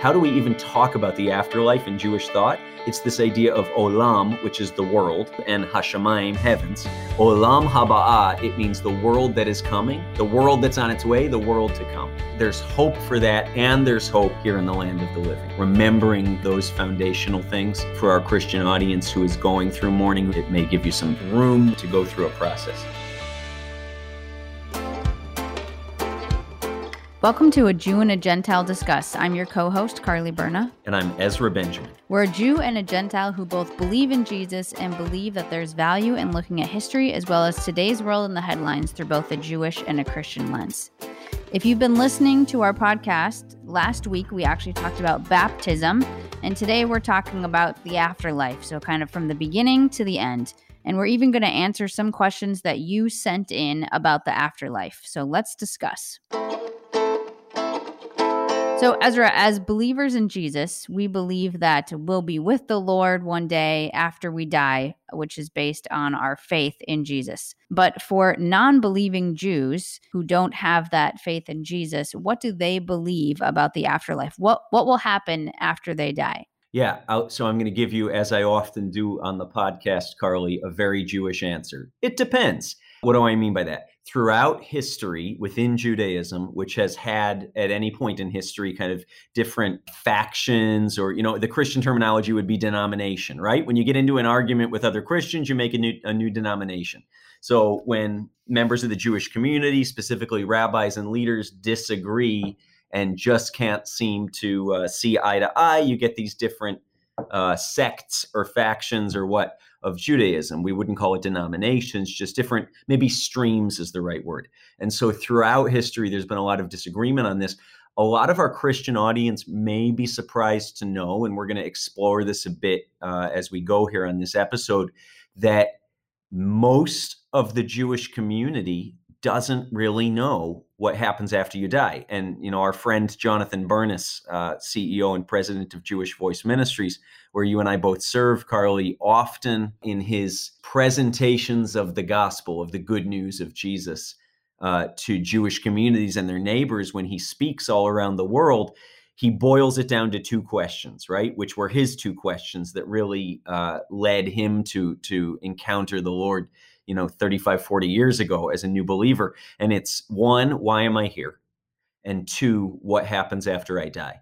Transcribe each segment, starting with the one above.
how do we even talk about the afterlife in Jewish thought? It's this idea of olam, which is the world, and hashamayim, heavens. Olam haba'ah, it means the world that is coming, the world that's on its way, the world to come. There's hope for that, and there's hope here in the land of the living. Remembering those foundational things for our Christian audience who is going through mourning, it may give you some room to go through a process. Welcome to A Jew and a Gentile Discuss. I'm your co host, Carly Berna. And I'm Ezra Benjamin. We're a Jew and a Gentile who both believe in Jesus and believe that there's value in looking at history as well as today's world in the headlines through both a Jewish and a Christian lens. If you've been listening to our podcast, last week we actually talked about baptism, and today we're talking about the afterlife. So, kind of from the beginning to the end. And we're even going to answer some questions that you sent in about the afterlife. So, let's discuss. So, Ezra, as believers in Jesus, we believe that we'll be with the Lord one day after we die, which is based on our faith in Jesus. But for non believing Jews who don't have that faith in Jesus, what do they believe about the afterlife? What, what will happen after they die? Yeah, so I'm going to give you, as I often do on the podcast, Carly, a very Jewish answer. It depends. What do I mean by that? Throughout history within Judaism, which has had at any point in history kind of different factions, or, you know, the Christian terminology would be denomination, right? When you get into an argument with other Christians, you make a new, a new denomination. So when members of the Jewish community, specifically rabbis and leaders, disagree and just can't seem to uh, see eye to eye, you get these different uh, sects or factions or what of Judaism. We wouldn't call it denominations, just different, maybe streams is the right word. And so throughout history, there's been a lot of disagreement on this. A lot of our Christian audience may be surprised to know, and we're going to explore this a bit uh, as we go here on this episode, that most of the Jewish community doesn't really know what happens after you die. And you know, our friend Jonathan Bernis, uh, CEO and president of Jewish Voice Ministries, where you and I both serve, Carly, often in his presentations of the gospel, of the good news of Jesus uh, to Jewish communities and their neighbors, when he speaks all around the world, he boils it down to two questions, right? Which were his two questions that really uh, led him to to encounter the Lord you know 35 40 years ago as a new believer. And it's one why am i here? And two what happens after i die?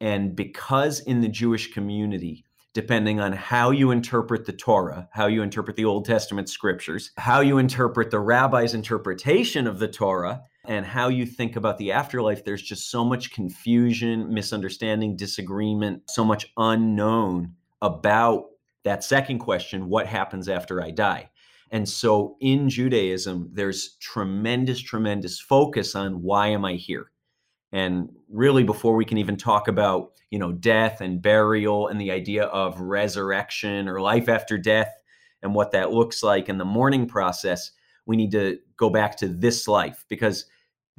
And because in the jewish community depending on how you interpret the torah how you interpret the old testament scriptures how you interpret the rabbi's interpretation of the torah and how you think about the afterlife there's just so much confusion misunderstanding disagreement so much unknown about that second question what happens after i die and so in Judaism, there's tremendous, tremendous focus on why am I here? And really, before we can even talk about, you know, death and burial and the idea of resurrection or life after death and what that looks like in the mourning process, we need to go back to this life because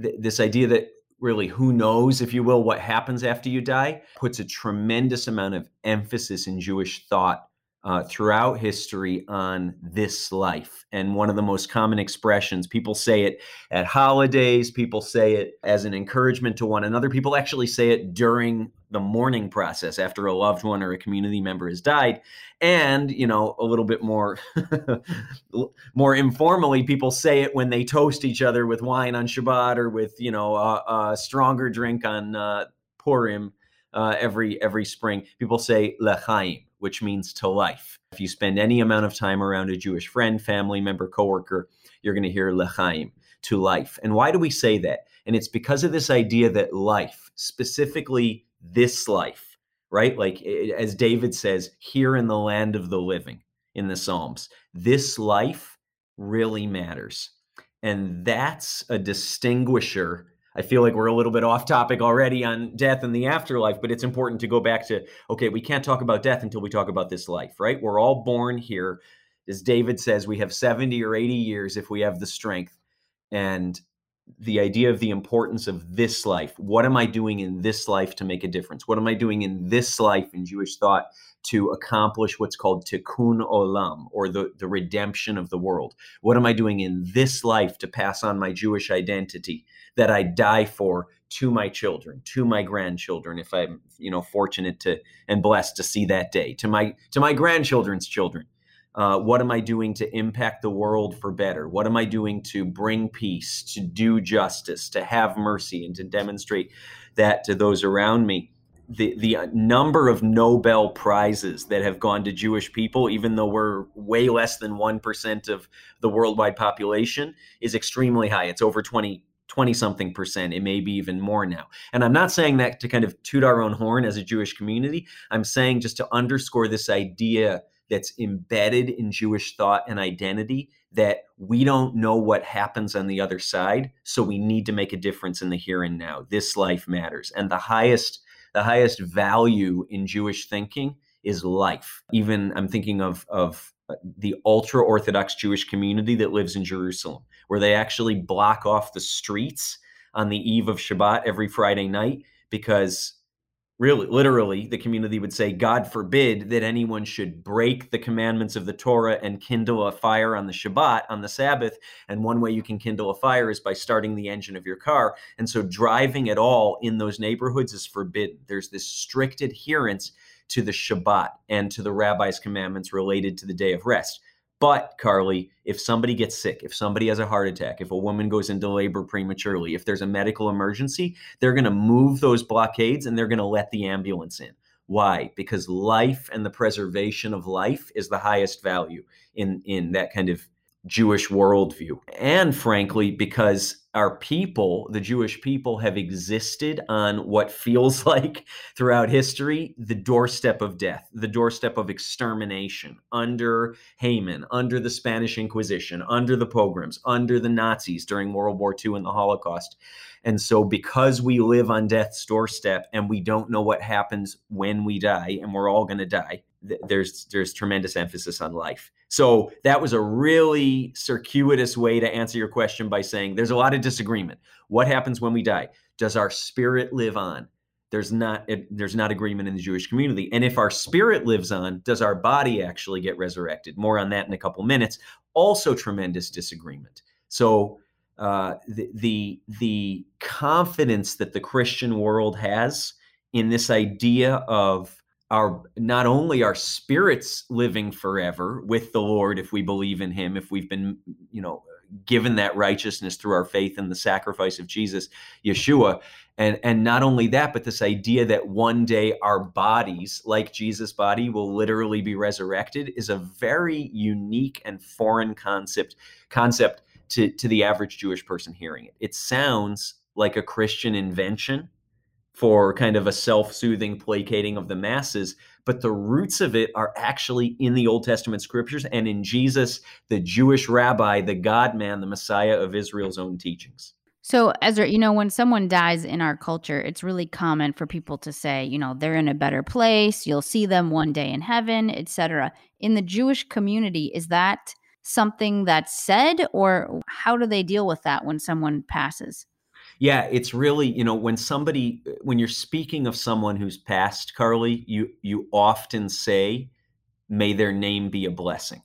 th- this idea that really who knows, if you will, what happens after you die puts a tremendous amount of emphasis in Jewish thought uh, throughout history on this life. And one of the most common expressions, people say it at holidays, people say it as an encouragement to one another, people actually say it during the mourning process after a loved one or a community member has died. And, you know, a little bit more more informally, people say it when they toast each other with wine on Shabbat or with, you know, a, a stronger drink on uh, Purim uh, every every spring. People say lechaim which means to life. If you spend any amount of time around a Jewish friend, family member, coworker, you're going to hear lechaim, to life. And why do we say that? And it's because of this idea that life, specifically this life, right? Like as David says, here in the land of the living in the Psalms, this life really matters. And that's a distinguisher I feel like we're a little bit off topic already on death and the afterlife, but it's important to go back to okay, we can't talk about death until we talk about this life, right? We're all born here. As David says, we have 70 or 80 years if we have the strength. And the idea of the importance of this life. What am I doing in this life to make a difference? What am I doing in this life in Jewish thought to accomplish what's called tikkun olam, or the, the redemption of the world? What am I doing in this life to pass on my Jewish identity? that I die for to my children, to my grandchildren, if I'm, you know, fortunate to and blessed to see that day, to my to my grandchildren's children. Uh, what am I doing to impact the world for better? What am I doing to bring peace, to do justice, to have mercy, and to demonstrate that to those around me? The, the number of Nobel Prizes that have gone to Jewish people, even though we're way less than 1% of the worldwide population, is extremely high. It's over 20, 20 something percent. It may be even more now. And I'm not saying that to kind of toot our own horn as a Jewish community. I'm saying just to underscore this idea that's embedded in Jewish thought and identity that we don't know what happens on the other side. So we need to make a difference in the here and now. This life matters. And the highest, the highest value in Jewish thinking is life. Even I'm thinking of, of uh, the ultra Orthodox Jewish community that lives in Jerusalem, where they actually block off the streets on the eve of Shabbat every Friday night because really literally the community would say god forbid that anyone should break the commandments of the torah and kindle a fire on the shabbat on the sabbath. And one way you can kindle a fire is by starting the engine of your car. And so driving at all in those neighborhoods is forbidden. There's this strict adherence to the shabbat and to the rabbi's commandments related to the day of rest but, Carly, if somebody gets sick, if somebody has a heart attack, if a woman goes into labor prematurely, if there's a medical emergency, they're going to move those blockades and they're going to let the ambulance in. Why? Because life and the preservation of life is the highest value in, in that kind of Jewish worldview. And frankly, because our people, the Jewish people, have existed on what feels like throughout history the doorstep of death, the doorstep of extermination under Haman, under the Spanish Inquisition, under the pogroms, under the Nazis during World War II and the Holocaust. And so, because we live on death's doorstep and we don't know what happens when we die, and we're all going to die, there's there's tremendous emphasis on life. So that was a really circuitous way to answer your question by saying there's a lot of disagreement. What happens when we die? Does our spirit live on? There's not there's not agreement in the Jewish community. And if our spirit lives on, does our body actually get resurrected? More on that in a couple minutes. Also tremendous disagreement. So uh, the, the the confidence that the Christian world has in this idea of our not only our spirits living forever with the Lord if we believe in him if we've been you know given that righteousness through our faith in the sacrifice of Jesus Yeshua and and not only that but this idea that one day our bodies like Jesus body will literally be resurrected is a very unique and foreign concept concept to to the average Jewish person hearing it. It sounds like a Christian invention for kind of a self-soothing placating of the masses but the roots of it are actually in the old testament scriptures and in jesus the jewish rabbi the god man the messiah of israel's own teachings. So ezra you know when someone dies in our culture it's really common for people to say you know they're in a better place you'll see them one day in heaven etc in the jewish community is that something that's said or how do they deal with that when someone passes yeah, it's really, you know, when somebody when you're speaking of someone who's passed, Carly, you you often say, may their name be a blessing.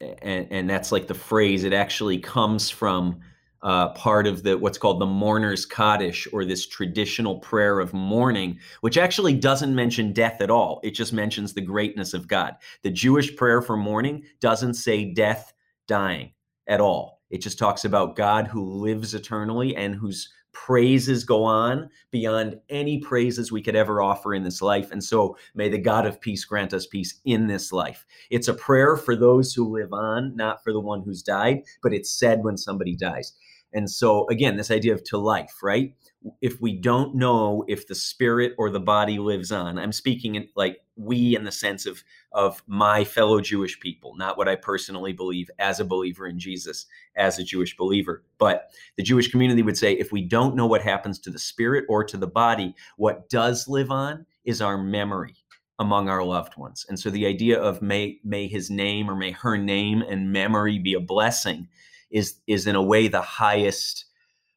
And and that's like the phrase. It actually comes from uh, part of the what's called the mourner's kaddish or this traditional prayer of mourning which actually doesn't mention death at all it just mentions the greatness of god the jewish prayer for mourning doesn't say death dying at all it just talks about God who lives eternally and whose praises go on beyond any praises we could ever offer in this life. And so may the God of peace grant us peace in this life. It's a prayer for those who live on, not for the one who's died, but it's said when somebody dies. And so, again, this idea of to life, right? if we don't know if the spirit or the body lives on i'm speaking in like we in the sense of of my fellow jewish people not what i personally believe as a believer in jesus as a jewish believer but the jewish community would say if we don't know what happens to the spirit or to the body what does live on is our memory among our loved ones and so the idea of may may his name or may her name and memory be a blessing is is in a way the highest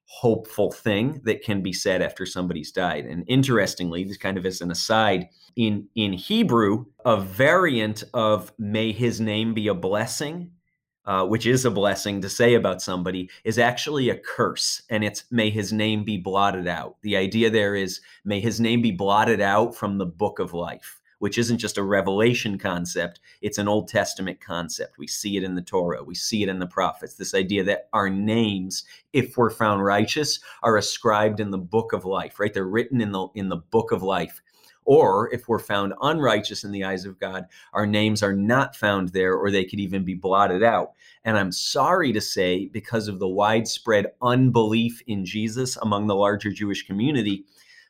hopeful thing that can be said after somebody's died. And interestingly, this kind of as an aside, in in Hebrew, a variant of "May His name be a blessing" uh, which is a blessing to say about somebody, is actually a curse. And it's may his name be blotted out. The idea there is may his name be blotted out from the book of life, which isn't just a revelation concept, it's an Old Testament concept. We see it in the Torah, we see it in the prophets. This idea that our names, if we're found righteous, are ascribed in the book of life, right? They're written in the in the book of life or if we're found unrighteous in the eyes of God, our names are not found there, or they could even be blotted out. And I'm sorry to say, because of the widespread unbelief in Jesus among the larger Jewish community,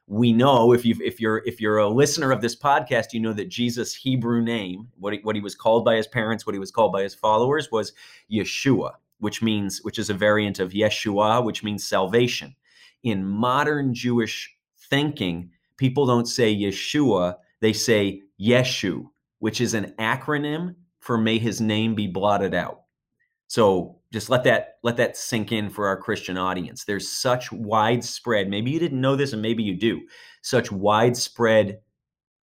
we know if you if you're if you're a listener of this podcast, you know that Jesus' Hebrew name, what he, what he was called by his parents, what he was called by his followers, was Yeshua, which means which is a variant of Yeshua, which means salvation. In modern Jewish thinking, people don't say Yeshua, they say Yeshu, which is an acronym for may his name be blotted out. So just let that let that sink in for our Christian audience. There's such widespread, maybe you didn't know this and maybe you do, such widespread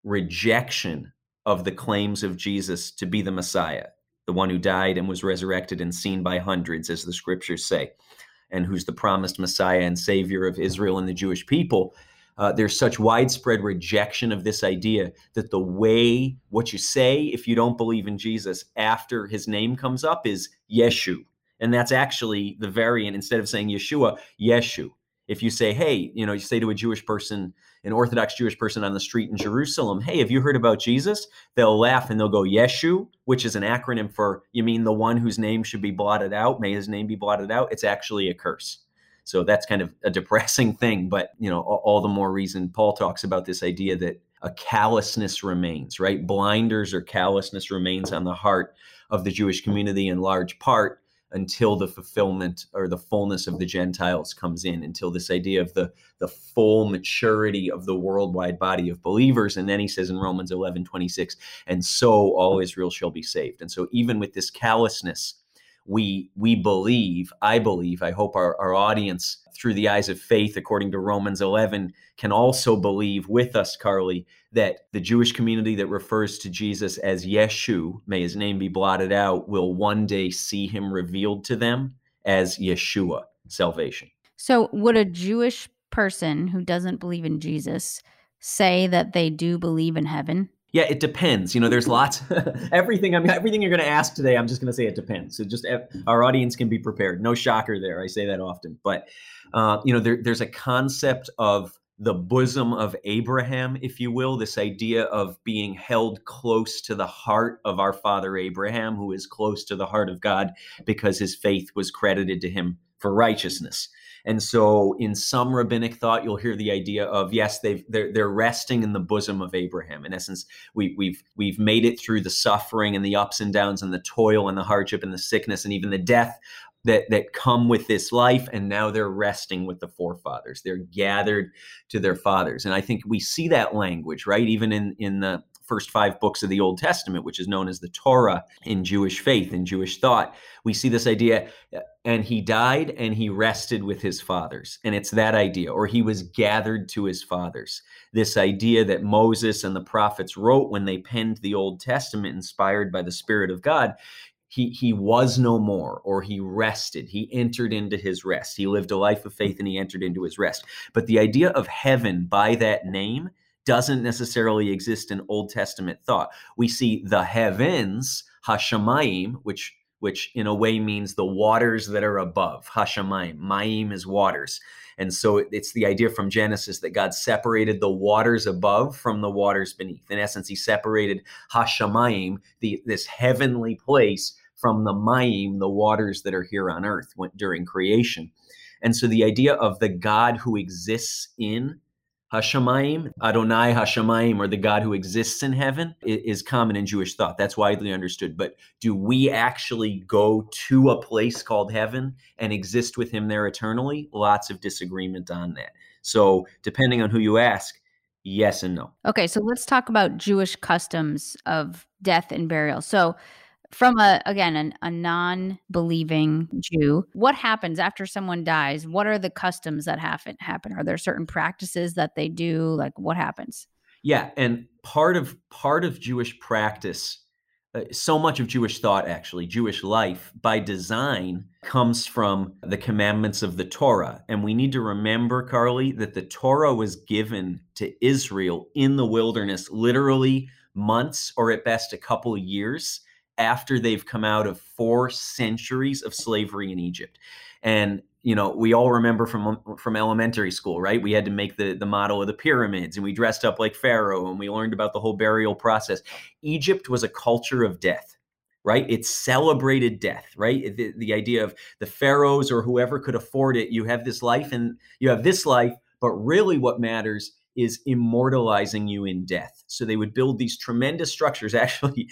rejection of the claims of Jesus to be the Messiah, the one who died and was resurrected and seen by hundreds, as the scriptures say, and who's the promised Messiah and Savior of Israel and the Jewish people uh, there's such widespread rejection of this idea that the way what you say if you don't believe in Jesus after his name comes up is Yeshu. And that's actually the variant instead of saying Yeshua, Yeshu. If you say, hey, you know, you say to a Jewish person, an Orthodox Jewish person on the street in Jerusalem, hey, have you heard about Jesus? They'll laugh and they'll go, Yeshu, which is an acronym for, you mean the one whose name should be blotted out? May his name be blotted out? It's actually a curse. So that's kind of a depressing thing, but you know, all, the more reason Paul talks about this idea that a callousness remains, right? Blinders or callousness remains on the heart of the Jewish community in large part until the fulfillment or the fullness of the Gentiles comes in, until this idea of the, the full maturity of the worldwide body of believers. And then he says in Romans 11, 26, and so all Israel shall be saved. And so even with this callousness, we we believe i believe i hope our, our audience through the eyes of faith according to romans 11 can also believe with us carly that the jewish community that refers to jesus as yeshu may his name be blotted out will one day see him revealed to them as yeshua salvation. So would a jewish person who doesn't believe in jesus say that they do believe in heaven yeah, it depends. You know, there's lots. everything. I mean, everything you're going to ask today, I'm just going to say it depends. So just our audience can be prepared. No shocker there. I say that often, but uh, you know, there, there's a concept of the bosom of Abraham, if you will, this idea of being held close to the heart of our father Abraham, who is close to the heart of God because his faith was credited to him for righteousness. And so, in some rabbinic thought, you'll hear the idea of yes, they've they're, they're resting in the bosom of Abraham. In essence, we, we've we've made it through the suffering and the ups and downs and the toil and the hardship and the sickness and even the death that that come with this life. And now they're resting with the forefathers. They're gathered to their fathers. And i think we see that language right? Even in in the first five books of the Old Testament, which is known as the Torah in Jewish faith and Jewish thought, we see this idea, and he died and he rested with his fathers. And it's that idea, or he was gathered to his fathers. This idea that Moses and the prophets wrote when they penned the Old Testament, inspired by the Spirit of God, he he was no more or he rested he entered into his rest he lived a life of faith and he entered into his rest but the idea of heaven by that name doesn't necessarily exist in Old Testament thought. We see the heavens, Hashemayim, which which in a way means the waters that are above. Hashemayim, Mayim is waters. And so it's the idea from Genesis that God separated the waters above from the waters beneath. In essence, he separated Hashemayim, the, this heavenly place, from the Mayim, the waters that are here on earth during creation. And so the idea of the God who exists in Hashemayim, Adonai Hashemayim, or the God who exists in heaven, is common in Jewish thought. That's widely understood. But do we actually go to a place called heaven and exist with Him there eternally? Lots of disagreement on that. So, depending on who you ask, yes and no. Okay, so let's talk about Jewish customs of death and burial. So, from a again an, a non-believing Jew, what happens after someone dies? What are the customs that happen? Happen? Are there certain practices that they do? Like what happens? Yeah, and part of part of Jewish practice uh, so much of Jewish thought, actually, Jewish life by design, comes from the commandments of the Torah. And we need to remember, Carly, that the Torah was given to Israel in the wilderness literally months or at best a couple of years after they've come out of four centuries of slavery in Egypt. And you know, we all remember from from elementary school, right? We had to make the the model of the pyramids, and we dressed up like Pharaoh, and we learned about the whole burial process. Egypt was a culture of death, right? It celebrated death, right? The, the idea of the pharaohs or whoever could afford it. You have this life, and you have this life, but really, what matters is immortalizing you in death. So they would build these tremendous structures. Actually,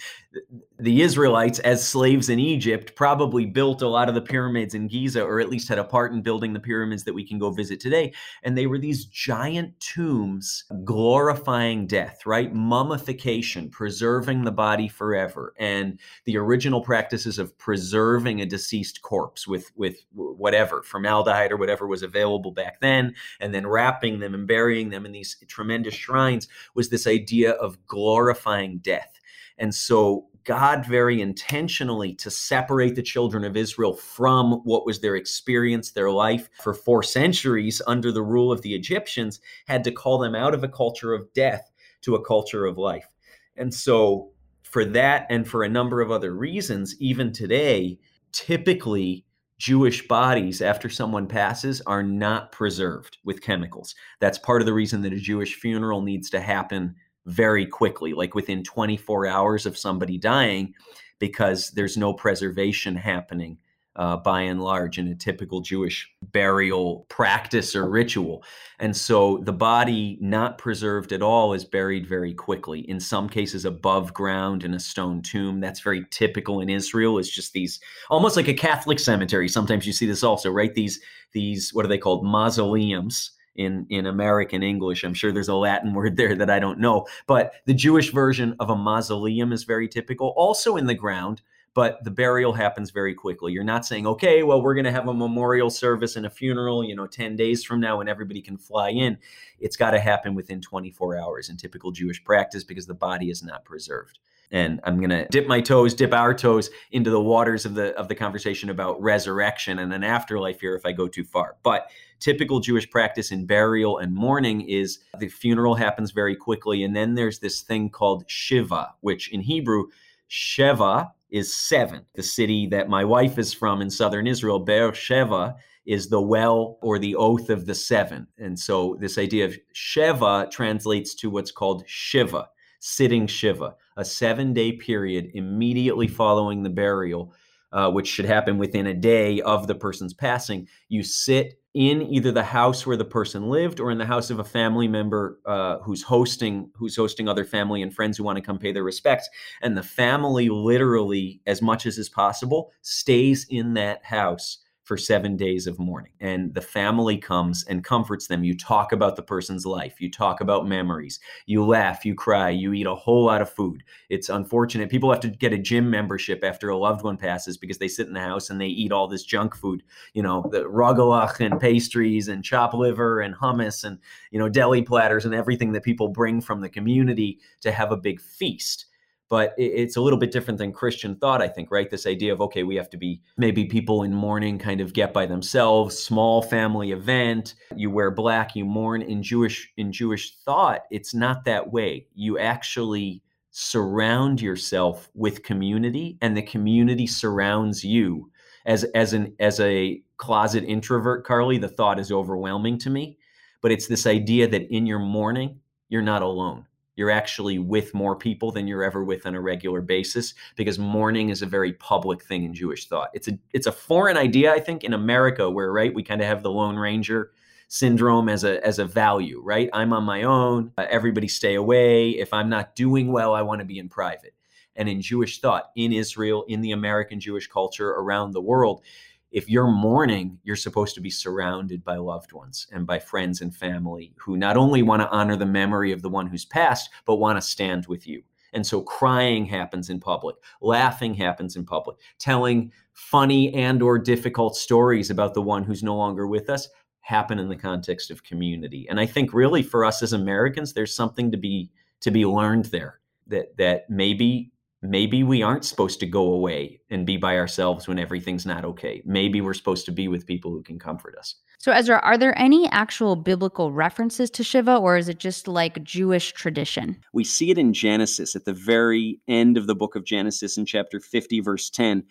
the Israelites, as slaves in Egypt, probably built a lot of the pyramids in Giza, or at least had a part in building the pyramids that we can go visit today. And they were these giant tombs glorifying death, right? Mummification, preserving the body forever. And the original practices of preserving a deceased corpse with, with whatever, formaldehyde or whatever was available back then, and then wrapping them and burying them in these tremendous shrines was this idea of glorifying death. And so God very intentionally to separate the children of Israel from what was their experience, their life for four centuries under the rule of the Egyptians, had to call them out of a culture of death to a culture of life. And so, for that and for a number of other reasons, even today, typically Jewish bodies after someone passes are not preserved with chemicals. That's part of the reason that a Jewish funeral needs to happen very quickly, like within 24 hours of somebody dying, because there's no preservation happening uh, by and large in a typical Jewish burial practice or ritual. And so the body, not preserved at all, is buried very quickly. In some cases, above ground in a stone tomb. That's very typical in Israel. It's just these almost like a Catholic cemetery. Sometimes you see this also, right? These these what are they called? Mausoleums in in American English. I'm sure there's a Latin word there that I don't know, but the Jewish version of a mausoleum is very typical. Also in the ground, but the burial happens very quickly. You're not saying, okay, well, we're going to have a memorial service and a funeral, you know, 10 days from now and everybody can fly in. It's got to happen within 24 hours in typical Jewish practice because the body is not preserved and I'm going to dip my toes, dip our toes into the waters of the of the conversation about resurrection and an afterlife here if I go too far. But typical Jewish practice in burial and mourning is the funeral happens very quickly and then there's this thing called shiva, which in Hebrew Sheva is seven. The city that my wife is from in southern Israel, Beer Sheva, is the well or the oath of the seven. And so this idea of Sheva translates to what's called Shiva sitting Shiva, a seven day period immediately following the burial, uh, which should happen within a day of the person's passing. You sit in either the house where the person lived or in the house of a family member uh, who's hosting who's hosting other family and friends who want to come pay their respects. And the family literally as much as is possible stays in that house for seven days of mourning. And the family comes and comforts them. You talk about the person's life, you talk about memories, you laugh, you cry, you eat a whole lot of food. It's unfortunate. People have to get a gym membership after a loved one passes because they sit in the house and they eat all this junk food, you know, the rugelach and pastries and chopped liver and hummus and, you know, deli platters and everything that people bring from the community to have a big feast but it's a little bit different than Christian thought, I think, right? This idea of, okay, we have to be maybe people in mourning kind of get by themselves, small family event, you wear black, you mourn. In Jewish, in Jewish thought, it's not that way. You actually surround yourself with community and the community surrounds you. As as an as a closet introvert, Carly, the thought is overwhelming to me. But it's this idea that in your mourning, you're not alone you're actually with more people than you're ever with on a regular basis because mourning is a very public thing in Jewish thought. It's a it's a foreign idea, I think, in America, where right we kind of have the Lone Ranger syndrome as a as a value, right? I'm on my own. Uh, everybody stay away. If I'm not doing well, I want to be in private. And in Jewish thought, in Israel, in the American Jewish culture, around the world, if you're mourning, you're supposed to be surrounded by loved ones and by friends and family who not only want to honor the memory of the one who's passed, but want to stand with you. And so crying happens in public, laughing happens in public, telling funny and or difficult stories about the one who's no longer with us happen in the context of community. And I think really for us as Americans there's something to be to be learned there that that maybe maybe we aren't supposed to go away and be by ourselves when everything's not okay. Maybe we're supposed to be with people who can comfort us. So, Ezra, are there any actual biblical references to Shiva, or is it just like Jewish tradition? We see it in Genesis at the very end of the book of Genesis in chapter 50, verse 10.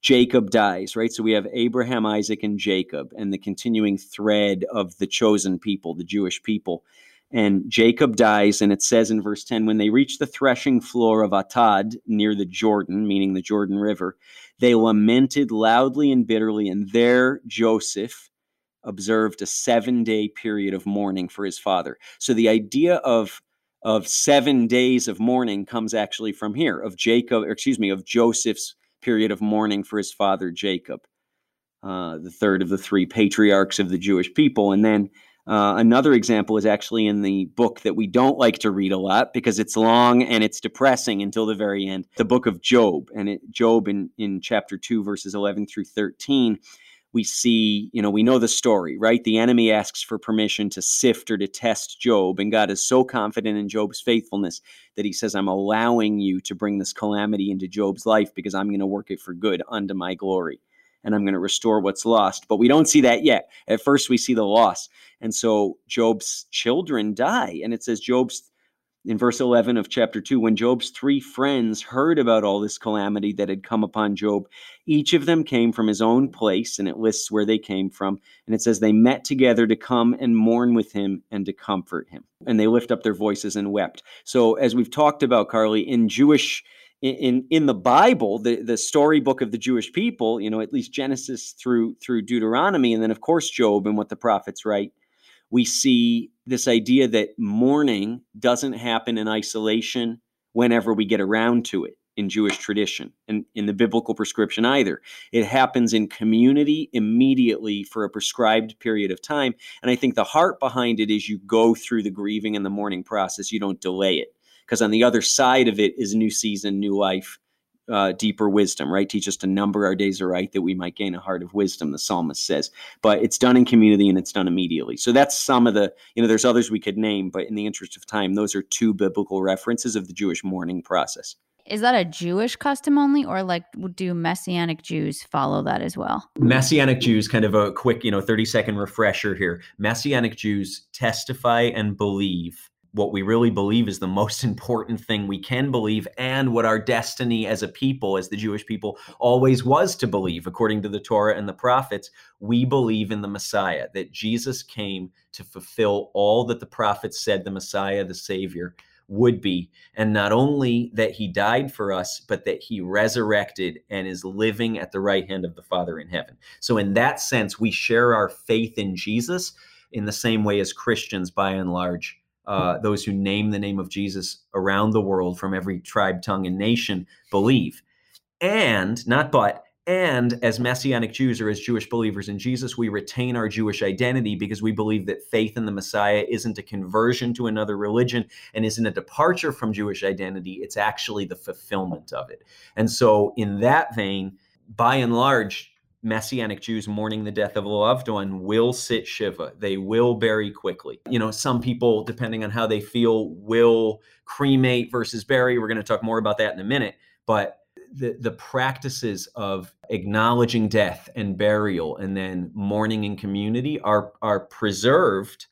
Jacob dies, right? So we have Abraham, Isaac, and Jacob, and the continuing thread of the chosen people, the Jewish people. And Jacob dies, and it says in verse 10 when they reach the threshing floor of Atad near the Jordan, meaning the Jordan River, they lamented loudly and bitterly, and there Joseph observed a seven day period of mourning for his father. So the idea of of seven days of mourning comes actually from here of Jacob, excuse me, of Joseph's period of mourning for his father Jacob, uh, the third of the three patriarchs of the Jewish people. And then uh, another example is actually in the book that we don't like to read a lot because it's long and it's depressing until the very end the book of Job. And it, Job in, in chapter 2, verses 11 through 13 we see, you know, we know the story, right? The enemy asks for permission to sift or to test Job, and God is so confident in Job's faithfulness that he says, I'm allowing you to bring this calamity into Job's life because I'm going to work it for good unto my glory. And I'm going to restore what's lost. But we don't see that yet. At first, we see the loss. And so Job's children die. And it says Job's in verse 11 of chapter 2 when Job's three friends heard about all this calamity that had come upon Job, each of them came from his own place, and it lists where they came from. And it says they met together to come and mourn with him and to comfort him. And they lift up their voices and wept. So, as we've talked about, Carly, in Jewish in in the Bible, the the storybook of the Jewish people, you know, at least Genesis through through Deuteronomy, and then of course Job and what the prophets write, we see this idea that mourning doesn't happen in isolation whenever we get around to it in Jewish tradition and in the biblical prescription either. It happens in community immediately for a prescribed period of time. And I think the heart behind it is you go through the grieving and the mourning process, you don't delay it. Because on the other side of it is new season, new life, uh, deeper wisdom, right? Teach us to number our days aright that we might gain a heart of wisdom, the psalmist says. But it's done in community and it's done immediately. So that's some of the, you know, there's others we could name, but in the interest of time, those are two biblical references of the Jewish mourning process. Is that a Jewish custom only, or like do Messianic Jews follow that as well? Messianic Jews, kind of a quick, you know, 30 second refresher here. Messianic Jews testify and believe what we really believe is the most important thing we can believe and what our destiny as a people as the Jewish people always was to believe according to the Torah and the prophets we believe in the Messiah that Jesus came to fulfill all that the prophets said the Messiah the savior would be. And not only that he died for us but that he resurrected and is living at the right hand of the Father in heaven. So in that sense we share our faith in Jesus in the same way as Christians by and large uh, those who name the name of Jesus around the world from every tribe, tongue, and nation believe. And, not but, and as Messianic Jews or as Jewish believers in Jesus, we retain our Jewish identity because we believe that faith in the Messiah isn't a conversion to another religion and isn't a departure from Jewish identity. It's actually the fulfillment of it. And so, in that vein, by and large, Messianic Jews mourning the death of a loved one will sit Shiva. They will bury quickly. You know, some people, depending on how they feel, will cremate versus bury. We're going to talk more about that in a minute. But the, the practices of acknowledging death and burial and then mourning in community are, are preserved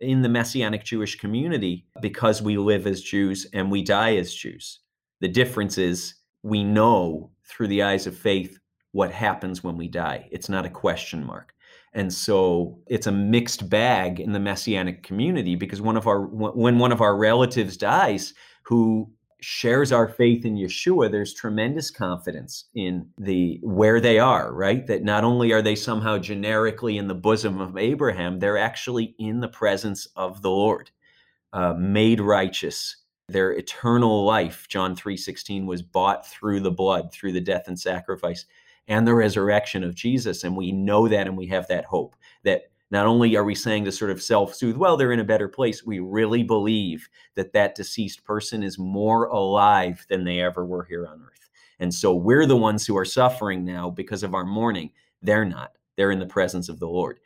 in the Messianic Jewish community because we live as Jews and we die as Jews. The difference is we know through the eyes of faith what happens when we die. It's not a question mark. And so it's a mixed bag in the messianic community because one of our when one of our relatives dies who shares our faith in Yeshua, there's tremendous confidence in the where they are, right? That not only are they somehow generically in the bosom of Abraham, they're actually in the presence of the Lord, uh, made righteous. Their eternal life, John 3:16, was bought through the blood, through the death and sacrifice and the resurrection of Jesus. And we know that and we have that hope that not only are we saying to sort of self soothe, well, they're in a better place, we really believe that that deceased person is more alive than they ever were here on earth. And so we're the ones who are suffering now because of our mourning. They're not, they're in the presence of the Lord.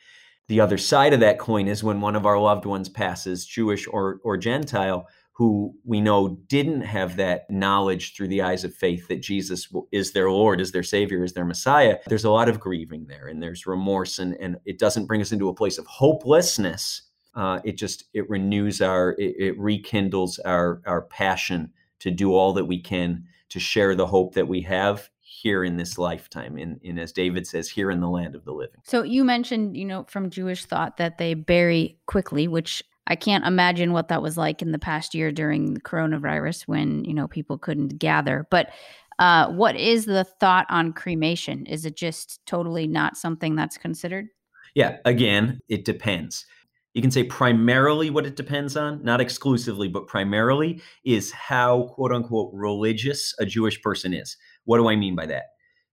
The other side of that coin is when one of our loved ones passes, Jewish or, or Gentile, who we know didn't have that knowledge through the eyes of faith that Jesus is their Lord, is their Savior, is their Messiah, there's a lot of grieving there and there's remorse and, and it doesn't bring us into a place of hopelessness. Uh, it just it renews our it, it rekindles our our passion to do all that we can to share the hope that we have here in this lifetime in, in as david says here in the land of the living so you mentioned you know from jewish thought that they bury quickly which I can't imagine what that was like in the past year during the coronavirus when, you know, people couldn't gather. But uh, what is the thought on cremation? Is it just totally not something that's considered? Yeah, again, it depends. You can say primarily what it depends on, not exclusively, but primarily is how quote unquote religious a Jewish person is. What do I mean by that?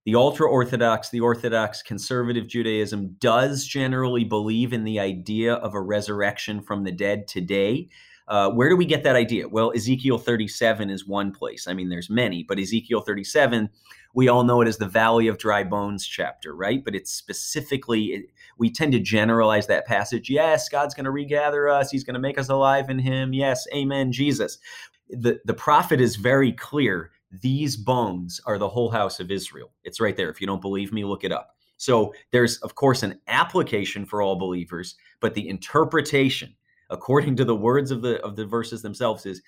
The ultra Orthodox, the Orthodox conservative Judaism does generally believe in the idea of a resurrection from the dead today. Uh, where do we get that idea? Well, Ezekiel 37 is one place. I mean, there's many, but Ezekiel 37, we all know it as the Valley of Dry Bones chapter, right? But it's specifically, it, we tend to generalize that passage. Yes, God's going to regather us. He's going to make us alive in Him. Yes, amen, Jesus. The, the prophet is very clear these bones are the whole house of Israel. It's right there. If you don't believe me, look it up. So there's, of course, an application for all believers, but the interpretation, according to the words of the of the verses themselves, is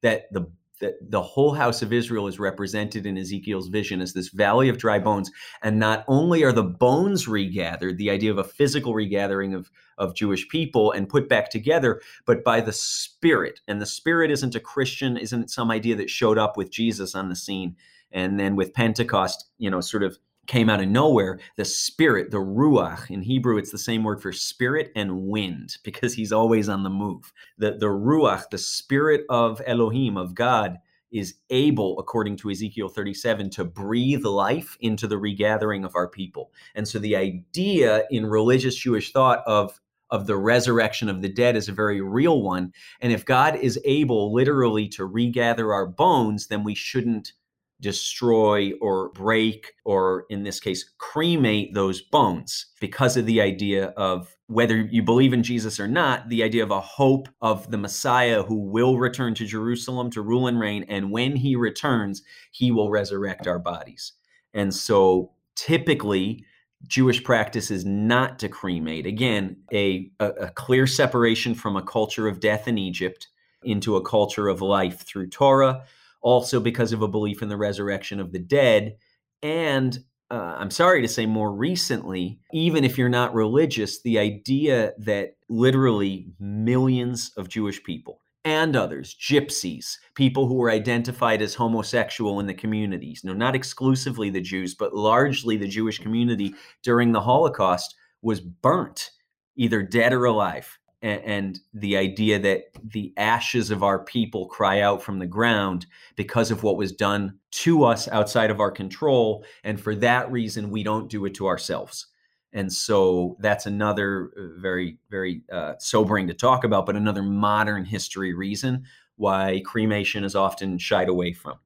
that the that the whole house of Israel is represented in Ezekiel's vision as this valley of dry bones. And not only are the bones regathered, the idea of a physical regathering of, of Jewish people and put back together, but by the Spirit. And the Spirit isn't a Christian, isn't some idea that showed up with Jesus on the scene. And then with Pentecost, you know, sort of came out of nowhere. The spirit, the ruach in Hebrew, it's the same word for spirit and wind because he's always on the move. The, the ruach, the spirit of Elohim, of God, is able, according to Ezekiel 37, to breathe life into the regathering of our people. And so the idea in religious Jewish thought of of the resurrection of the dead is a very real one. And if God is able literally to regather our bones, then we shouldn't destroy or break, or in this case, cremate those bones because of the idea of whether you believe in Jesus or not, the idea of a hope of the Messiah who will return to Jerusalem to rule and reign. And when he returns, he will resurrect our bodies. And so typically, Jewish practice is not to cremate. Again, a, a, a, clear separation from a culture of death in Egypt into a culture of life through Torah also because of a belief in the resurrection of the dead. And uh, I'm sorry to say, more recently, even if you're not religious, the idea that literally millions of Jewish people and others, gypsies, people who were identified as homosexual in the communities, no, not exclusively the Jews, but largely the Jewish community during the Holocaust, was burnt, either dead or alive and, and the idea that the ashes of our people cry out from the ground because of what was done to us outside of our control. And for that reason, we don't do it to ourselves. And so that's another uh, very, very uh, sobering to talk about, but another modern history reason why cremation is often shied away from.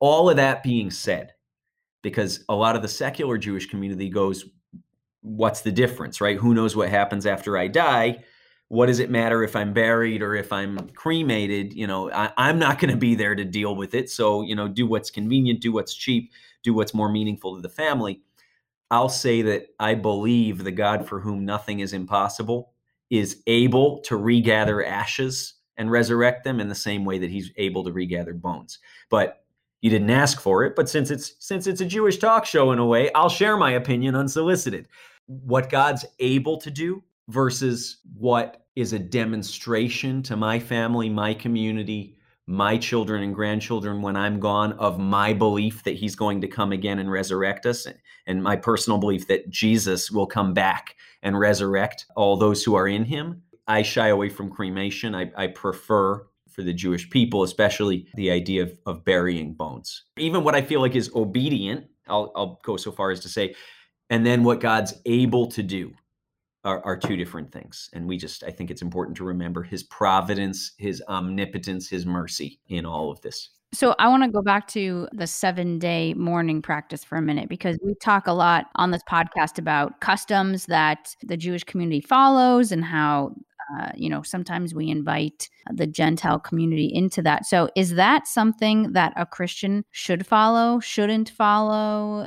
All of that being said, because a lot of the secular Jewish community goes, What's the difference, right? Who knows what happens after I die? What does it matter if I'm buried or if I'm cremated? You know, I, am not going to be there to deal with it. So, you know, do what's convenient, do what's cheap, do what's more meaningful to the family. I'll say that I believe the God for whom nothing is impossible is able to regather ashes and resurrect them in the same way that he's able to regather bones. But you didn't ask for it, but since it's since it's a Jewish talk show in a way, I'll share my opinion unsolicited. What God's able to do versus what is a demonstration to my family, my community, my children and grandchildren when I'm gone of my belief that he's going to come again and resurrect us, and my personal belief that Jesus will come back and resurrect all those who are in him. I shy away from cremation. I, I prefer for the Jewish people, especially the idea of, of burying bones. Even what I feel like is obedient, I'll, I'll go so far as to say, and then what God's able to do are, are two different things. And we just, I think it's important to remember his providence, his omnipotence, his mercy in all of this. So I want to go back to the seven day mourning practice for a minute because we talk a lot on this podcast about customs that the Jewish community follows and how. Uh, you know, sometimes we invite the Gentile community into that. So, is that something that a Christian should follow, shouldn't follow,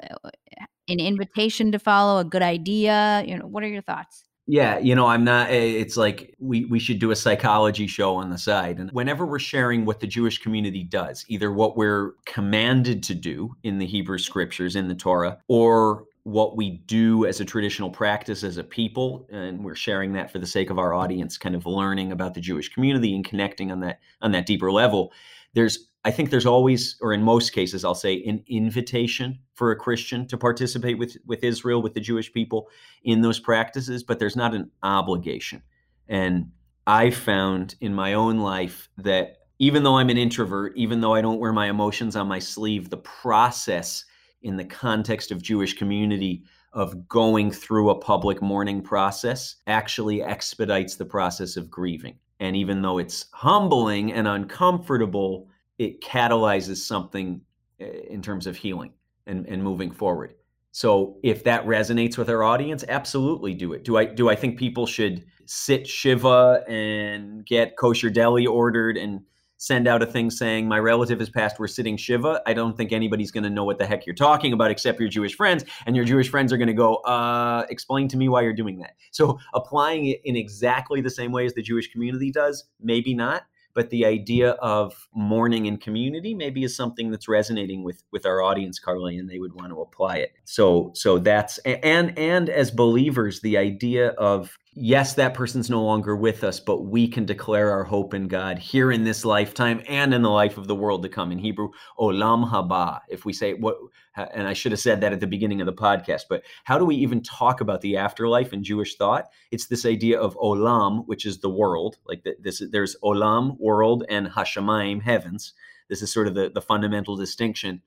an invitation to follow, a good idea? You know, what are your thoughts? Yeah, you know, I'm not eh, it's like we we should do a psychology show on the side. And whenever we're sharing what the Jewish community does, either what we're commanded to do in the Hebrew scriptures in the Torah or what we do as a traditional practice as a people and we're sharing that for the sake of our audience kind of learning about the Jewish community and connecting on that on that deeper level there's I think there's always, or in most cases, I'll say, an invitation for a Christian to participate with with Israel, with the Jewish people in those practices, but there's not an obligation. And I found in my own life that even though I'm an introvert, even though I don't wear my emotions on my sleeve, the process in the context of Jewish community of going through a public mourning process actually expedites the process of grieving. And even though it's humbling and uncomfortable, it catalyzes something eh, in terms of healing and, and moving forward. So if that resonates with our audience, absolutely do it. Do I do I think people should sit Shiva and get kosher deli ordered and send out a thing saying my relative has passed we're sitting shiva i don't think anybody's going to know what the heck you're talking about except your jewish friends and your jewish friends are going to go uh, explain to me why you're doing that so applying it in exactly the same way as the jewish community does maybe not but the idea of mourning in community maybe is something that's resonating with with our audience carly and they would want to apply it. So so that's and and as believers the idea of yes, that person's no longer with us, but we can declare our hope in God here in this lifetime and in the life of the world to come. In Hebrew, olam haba. If we say what, and I should have said that at the beginning of the podcast, but how do we even talk about the afterlife in Jewish thought? It's this idea of olam, which is the world. Like this, there's olam, world, and hashamayim, heavens. This is sort of the, the fundamental distinction.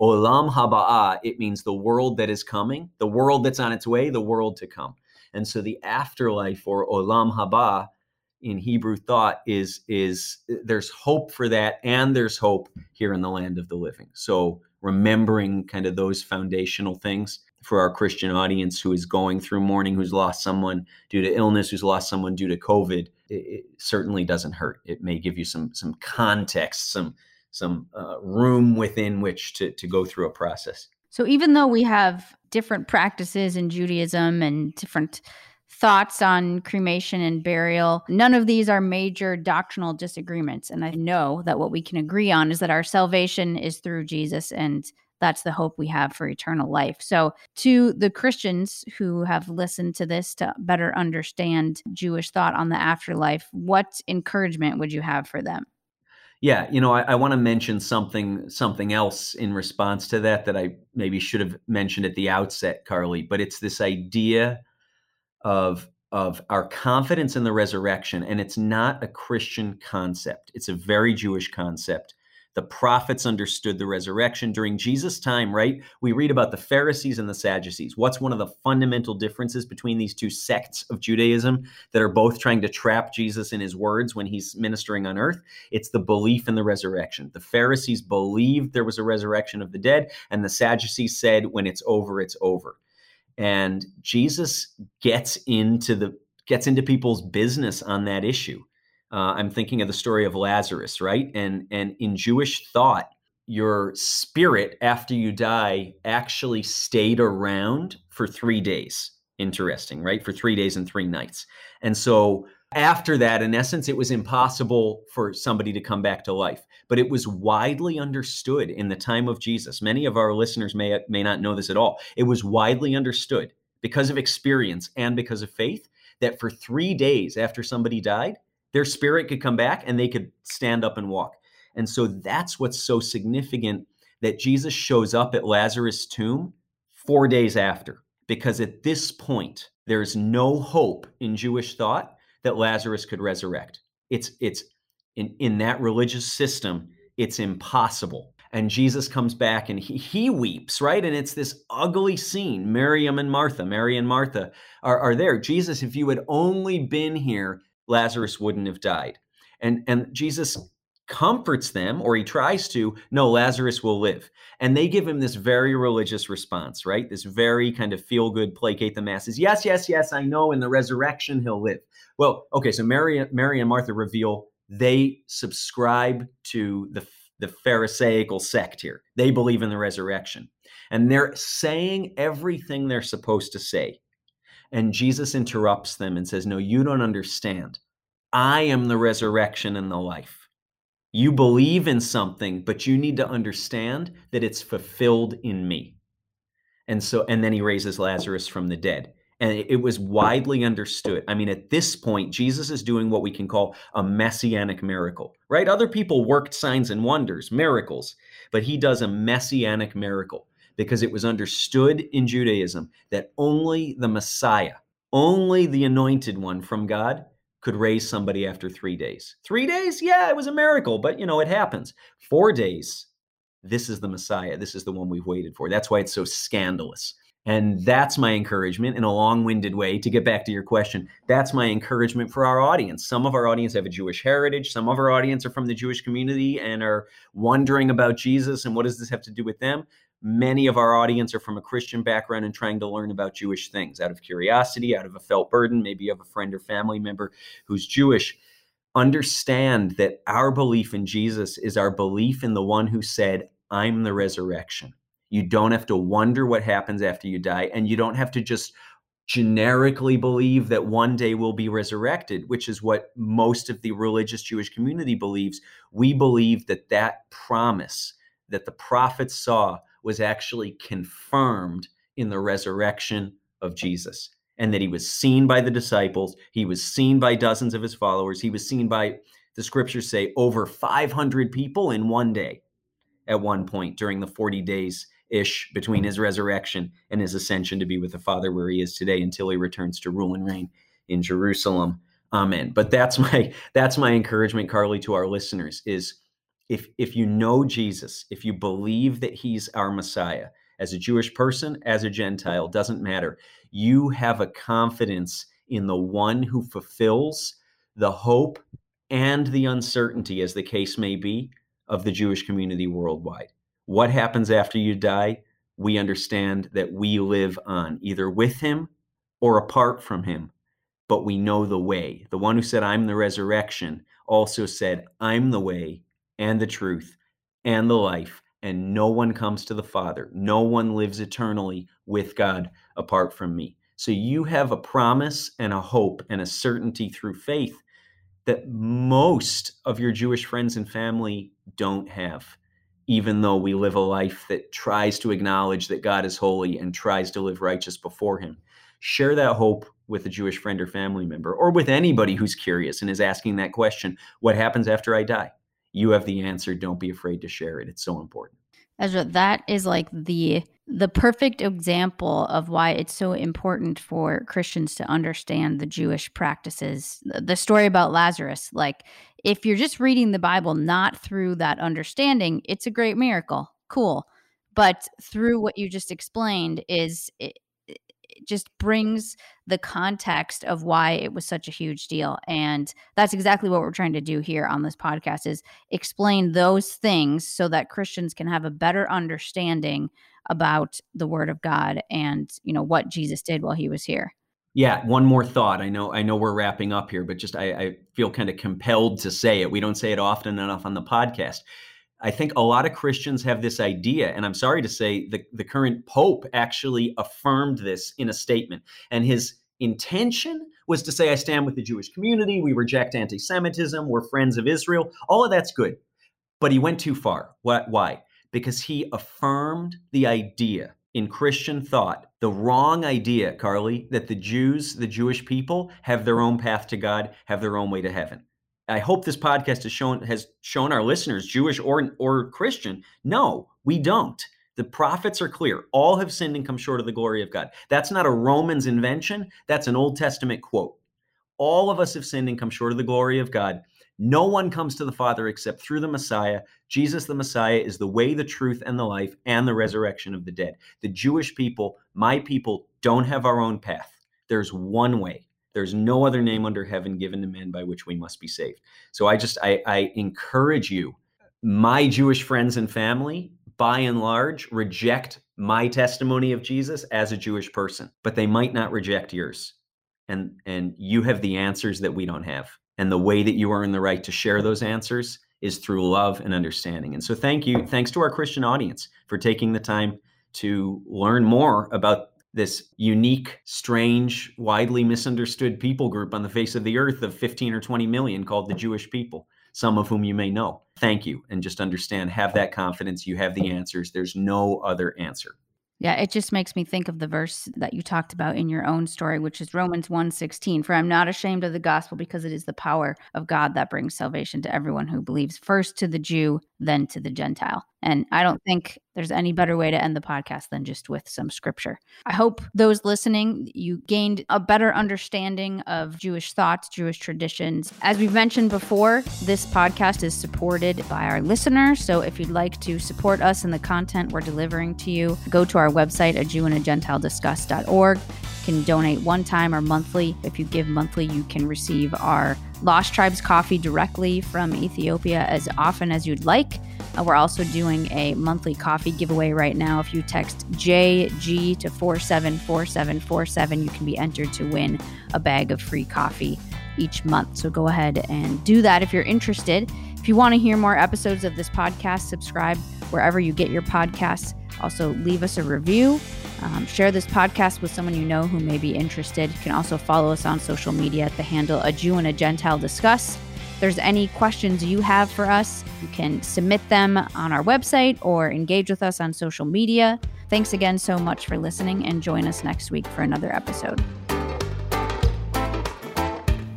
Olam haba. it means the world that is coming, the world that's on its way, the world to come. And so the afterlife or olam haba in Hebrew thought is is there's hope for that and there's hope here in the land of the living. So remembering kind of those foundational things for our Christian audience who is going through mourning, who's lost someone due to illness, who's lost someone due to COVID, it, it certainly doesn't hurt. It may give you some some context, some some uh, room within which to to go through a process. So even though we have different practices in Judaism and different thoughts on cremation and burial, none of these are major doctrinal disagreements. And I know that what we can agree on is that our salvation is through Jesus and that's the hope we have for eternal life. So, to the Christians who have listened to this to better understand Jewish thought on the afterlife, what encouragement would you have for them? Yeah, you know, I, I want to mention something something else in response to that that I maybe should have mentioned at the outset, Carly. But it's this idea of of our confidence in the resurrection, and it's not a Christian concept. It's a very Jewish concept the prophets understood the resurrection during Jesus' time, right? We read about the Pharisees and the Sadducees. What's one of the fundamental differences between these two sects of Judaism that are both trying to trap Jesus in his words when he's ministering on earth? It's the belief in the resurrection. The Pharisees believed there was a resurrection of the dead, and the Sadducees said, when it's over, it's over. And Jesus gets into the gets into people's business on that issue uh, I'm thinking of the story of Lazarus, right? And and in Jewish thought, your spirit after you die actually stayed around for three days. Interesting, right? For three days and three nights. And so after that, in essence, it was impossible for somebody to come back to life. But it was widely understood in the time of Jesus. Many of our listeners may, may not know this at all. It was widely understood because of experience and because of faith that for three days after somebody died, their spirit could come back and they could stand up and walk. And so that's what's so significant that Jesus shows up at Lazarus' tomb four days after, because at this point, there's no hope in Jewish thought that Lazarus could resurrect. It's it's in, in that religious system, it's impossible. And Jesus comes back and he, he weeps, right? And it's this ugly scene. Miriam and Martha, Mary and Martha are, are there. Jesus, if you had only been here, Lazarus wouldn't have died. And, and Jesus comforts them, or he tries to, no, Lazarus will live. And they give him this very religious response, right? This very kind of feel good, placate the masses. Yes, yes, yes, I know in the resurrection he'll live. Well, okay, so Mary, Mary and Martha reveal they subscribe to the, the Pharisaical sect here. They believe in the resurrection. And they're saying everything they're supposed to say. And Jesus interrupts them and says, No, you don't understand. I am the resurrection and the life. You believe in something, but you need to understand that it's fulfilled in me. And so, and then he raises Lazarus from the dead. And it was widely understood. I mean, at this point, Jesus is doing what we can call a messianic miracle, right? Other people worked signs and wonders, miracles, but he does a messianic miracle because it was understood in Judaism that only the Messiah, only the anointed one from God could raise somebody after three days. Three days? Yeah, it was a miracle, but you know, it happens. Four days, this is the Messiah. This is the one we've waited for. That's why it's so scandalous. And that's my encouragement in a long winded way to get back to your question. That's my encouragement for our audience. Some of our audience have a Jewish heritage. Some of our audience are from the Jewish community and are wondering about Jesus and what does this have to do with them? Many of our audience are from a Christian background and trying to learn about Jewish things out of curiosity, out of a felt burden. Maybe you have a friend or family member who's Jewish. Understand that our belief in Jesus is our belief in the one who said, I'm the resurrection. You don't have to wonder what happens after you die, and you don't have to just generically believe that one day we'll be resurrected, which is what most of the religious Jewish community believes. We believe that that promise that the prophets saw was actually confirmed in the resurrection of Jesus and that he was seen by the disciples. He was seen by dozens of his followers. He was seen by, the scriptures say, over 500 people in one day at one point during the 40 days ish between his resurrection and his ascension to be with the Father where he is today until he returns to rule and reign in Jerusalem. Amen. But that's my that's my encouragement, Carly, to our listeners is if if you know Jesus, if you believe that he's our Messiah, as a Jewish person, as a Gentile, doesn't matter. You have a confidence in the one who fulfills the hope and the uncertainty, as the case may be, of the Jewish community worldwide. What happens after you die? We understand that we live on, either with him or apart from him, but we know the way. The one who said, I'm the resurrection, also said, I'm the way and the truth and the life, and no one comes to the Father. No one lives eternally with God apart from me. So you have a promise and a hope and a certainty through faith that most of your Jewish friends and family don't have, even though we live a life that tries to acknowledge that God is holy and tries to live righteous before Him. Share that hope with a Jewish friend or family member, or with anybody who's curious and is asking that question what happens after I die? You have the answer. Don't be afraid to share it. It's so important. Ezra, that is like the the perfect example of why it's so important for Christians to understand the Jewish practices. The story about Lazarus, like if you're just reading the Bible not through that understanding, it's a great miracle. Cool. But through what you just explained is just brings the context of why it was such a huge deal and that's exactly what we're trying to do here on this podcast is explain those things so that christians can have a better understanding about the word of god and you know what jesus did while he was here. Yeah one more thought. I know i know we're wrapping up here but just i, I feel kind of compelled to say it. We don't say it often enough on the podcast I think a lot of Christians have this idea, and I'm sorry to say the, the current Pope actually affirmed this in a statement. And his intention was to say, I stand with the Jewish community, we reject anti Semitism, we're friends of Israel. All of that's good. But he went too far. Why? Because he affirmed the idea in Christian thought, the wrong idea, Carly, that the Jews, the Jewish people, have their own path to God, have their own way to heaven. I hope this podcast has shown has shown our listeners, Jewish or or Christian, no, we don't. The prophets are clear. All have sinned and come short of the glory of God. That's not a Romans invention. That's an Old Testament quote. All of us have sinned and come short of the glory of God. No one comes to the Father except through the Messiah. Jesus, the Messiah, is the way, the truth, and the life, and the resurrection of the dead. The Jewish people, my people, don't have our own path. There's one way. There's no other name under heaven given to men by which we must be saved. So I just I, I encourage you, my Jewish friends and family, by and large, reject my testimony of Jesus as a Jewish person, but they might not reject yours. And and you have the answers that we don't have. And the way that you earn the right to share those answers is through love and understanding. And so thank you, thanks to our Christian audience for taking the time to learn more about this unique, strange, widely misunderstood people group on the face of the earth of 15 or 20 million called the Jewish people, some of whom you may know. Thank you. And just understand, have that confidence. You have the answers. There's no other answer. Yeah, it just makes me think of the verse that you talked about in your own story, which is Romans 1:16, for I'm not ashamed of the gospel because it is the power of God that brings salvation to everyone who believes, first to the Jew, then to the Gentile. And I don't think there's any better way to end the podcast than just with some scripture. I hope those listening, you gained a better understanding of Jewish thoughts, Jewish traditions. As we've mentioned before, this podcast is supported by our listeners. So if you'd like to support us and the content we're delivering to you, go to our website at jewandagentilediscuss.org. You can donate one time or monthly. If you give monthly, you can receive our Lost Tribes coffee directly from Ethiopia as often as you'd like. Uh, we're also doing a monthly coffee giveaway right now. If you text JG to 474747, you can be entered to win a bag of free coffee each month. So go ahead and do that if you're interested. If you want to hear more episodes of this podcast, subscribe wherever you get your podcasts. Also, leave us a review. Um, share this podcast with someone you know who may be interested. You can also follow us on social media at the handle A Jew and a Gentile Discuss. There's any questions you have for us, you can submit them on our website or engage with us on social media. Thanks again so much for listening and join us next week for another episode.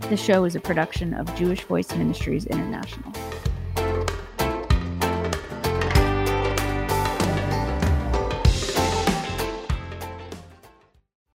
The show is a production of Jewish Voice Ministries International.